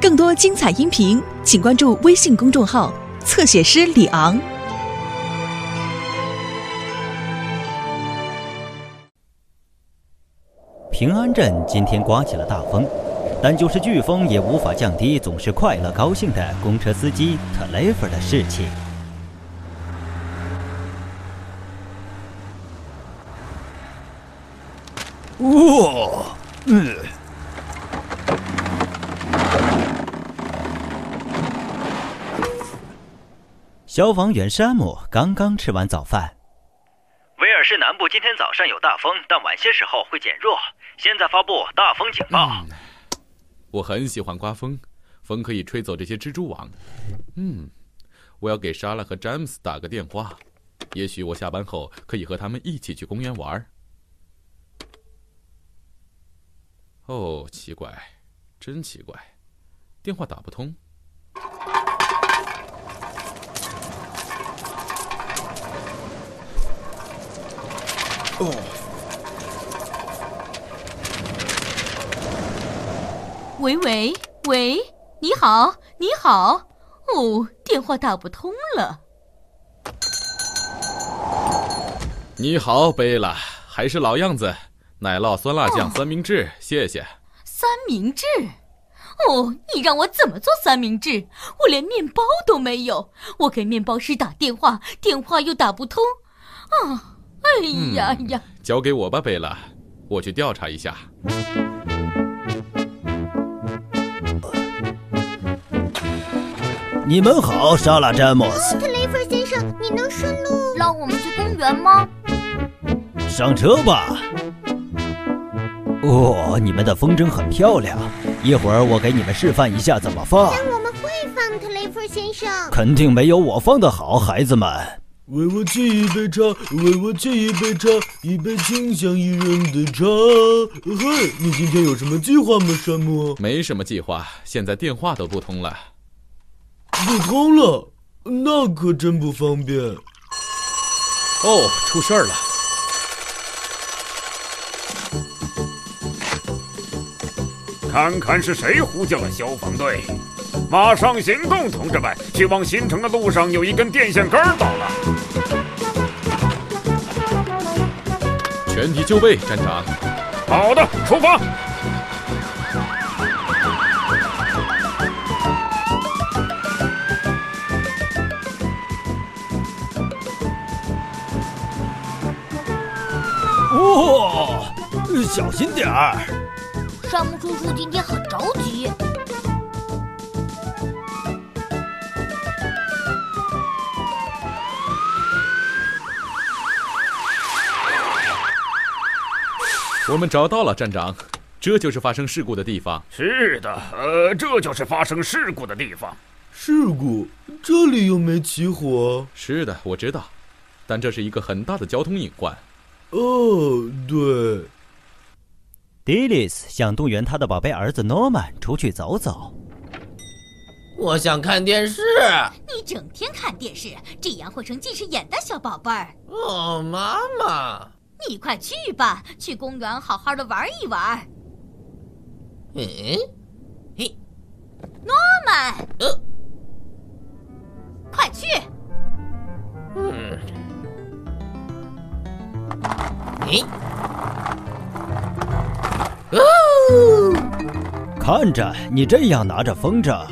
更多精彩音频，请关注微信公众号“侧写师李昂”。平安镇今天刮起了大风，但就是飓风也无法降低总是快乐高兴的公车司机特雷弗的士气。哇，嗯，消防员山姆刚刚吃完早饭。威尔士南部今天早上有大风，但晚些时候会减弱。现在发布大风警报。我很喜欢刮风，风可以吹走这些蜘蛛网。嗯，我要给莎拉和詹姆斯打个电话，也许我下班后可以和他们一起去公园玩。哦，奇怪，真奇怪，电话打不通。哦，喂喂喂，你好，你好，哦，电话打不通了。你好，贝拉，还是老样子，奶酪酸辣酱三明治，谢谢。三明治？哦，你让我怎么做三明治？我连面包都没有，我给面包师打电话，电话又打不通。啊！哎呀呀！交给我吧，贝拉，我去调查一下。你们好，莎拉詹姆斯。特雷弗先生，你能顺路让我们去公园吗？上车吧。哦，你们的风筝很漂亮，一会儿我给你们示范一下怎么放。但我们会放，特雷弗先生。肯定没有我放的好，孩子们。为我沏一杯茶，为我沏一杯茶，一杯清香怡人的茶。嘿，你今天有什么计划吗，山姆？没什么计划，现在电话都不通了。不通了，那可真不方便。哦，出事儿了！看看是谁呼叫了消防队。马上行动，同志们！去往新城的路上有一根电线杆倒了。全体就位，站长。好的，出发。哦，小心点儿。山姆叔叔今天很着急。我们找到了，站长，这就是发生事故的地方。是的，呃，这就是发生事故的地方。事故？这里又没起火。是的，我知道，但这是一个很大的交通隐患。哦，对。迪丽斯想动员他的宝贝儿子诺曼出去走走。我想看电视。你整天看电视，这样会成近视眼的小宝贝儿。哦，妈妈。你快去吧，去公园好好的玩一玩。嗯，嘿，诺曼，呃，快去。嗯，嘿，哦，看着你这样拿着风筝，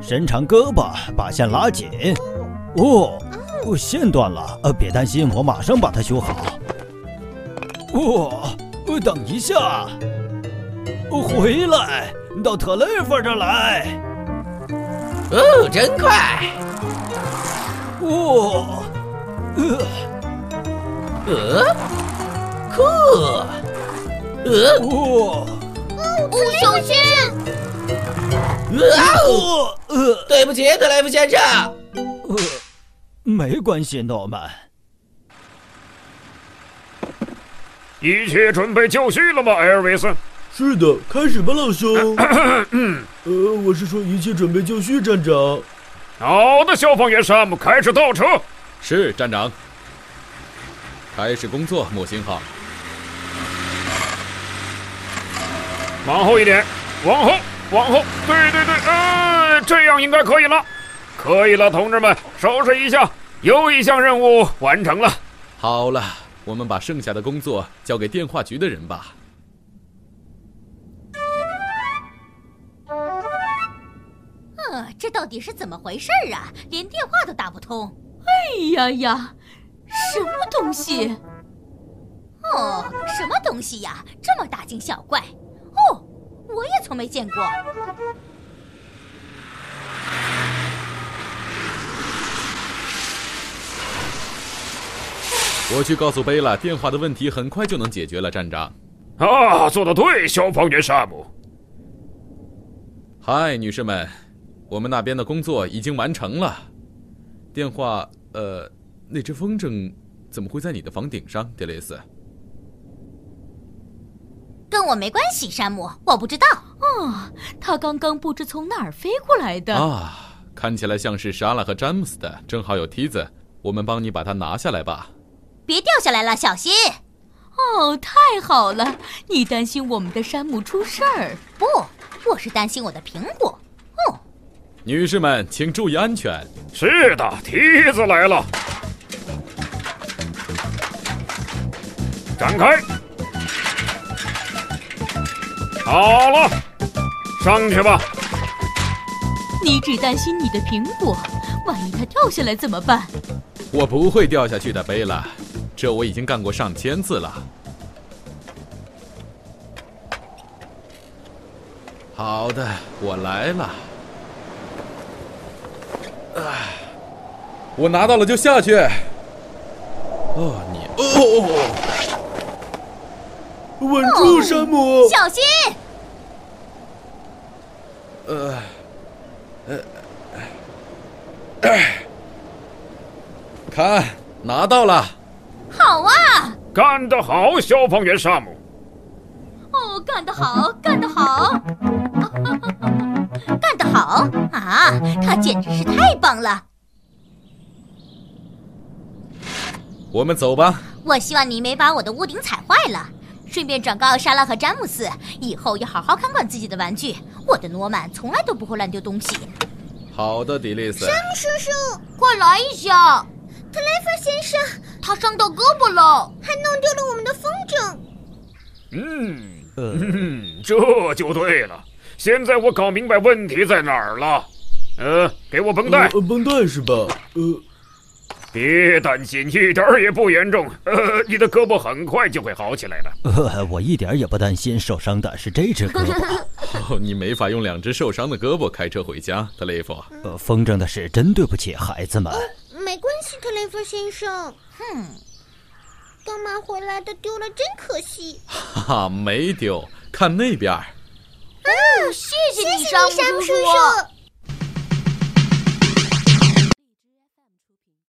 伸长胳膊，把线拉紧。哦，线断了，呃，别担心，我马上把它修好。哦，等一下，回来，到特雷弗这来。哦，真快！哦，呃，呃，酷，呃，哦，哦，小心！啊哦，呃，对不起，特雷弗先生。呃，没关系，诺曼。一切准备就绪了吗，艾尔维斯？是的，开始吧，老兄。呃，我是说一切准备就绪，站长。好的，消防员山姆，开始倒车。是，站长。开始工作，木星号。往后一点，往后，往后，对对对，呃，这样应该可以了，可以了，同志们，收拾一下，又一项任务完成了。好了，我们把剩下的工作交给电话局的人吧。呃，这到底是怎么回事啊？连电话都打不通！哎呀呀，什么东西？哦，什么东西呀？这么大惊小怪！哦，我也从没见过。我去告诉贝拉，电话的问题很快就能解决了，站长。啊，做的对，消防员山姆。嗨，女士们，我们那边的工作已经完成了。电话，呃，那只风筝怎么会在你的房顶上，迪雷斯？跟我没关系，山姆，我不知道。哦，它刚刚不知从哪儿飞过来的。啊，看起来像是莎拉和詹姆斯的，正好有梯子，我们帮你把它拿下来吧。别掉下来了，小心！哦，太好了！你担心我们的山姆出事儿？不，我是担心我的苹果。哦，女士们，请注意安全。是的，梯子来了，展开。好了，上去吧。你只担心你的苹果，万一它掉下来怎么办？我不会掉下去的，贝拉。这我已经干过上千次了。好的，我来了。啊，我拿到了就下去。哦，你哦，稳住，山姆，小心。呃，呃，哎，看，拿到了。好啊！干得好，消防员沙姆。哦，干得好，干得好，干得好啊！他简直是太棒了。我们走吧。我希望你没把我的屋顶踩坏了。顺便转告莎拉和詹姆斯，以后要好好看管自己的玩具。我的诺曼从来都不会乱丢东西。好的，迪丽斯。山姆叔叔，快来一下！特雷弗先生，他伤到胳膊了，还弄丢了我们的风筝。嗯嗯，这就对了。现在我搞明白问题在哪儿了。呃，给我绷带。呃，绷带是吧？呃，别担心，一点儿也不严重。呃，你的胳膊很快就会好起来的。呃，我一点也不担心，受伤的是这只胳膊。哦，你没法用两只受伤的胳膊开车回家，特雷弗。呃，风筝的事真对不起孩子们。没关系，特雷弗先生。哼，刚买回来的丢了，真可惜。哈哈，没丢，看那边。嗯，谢谢你，山姆叔叔。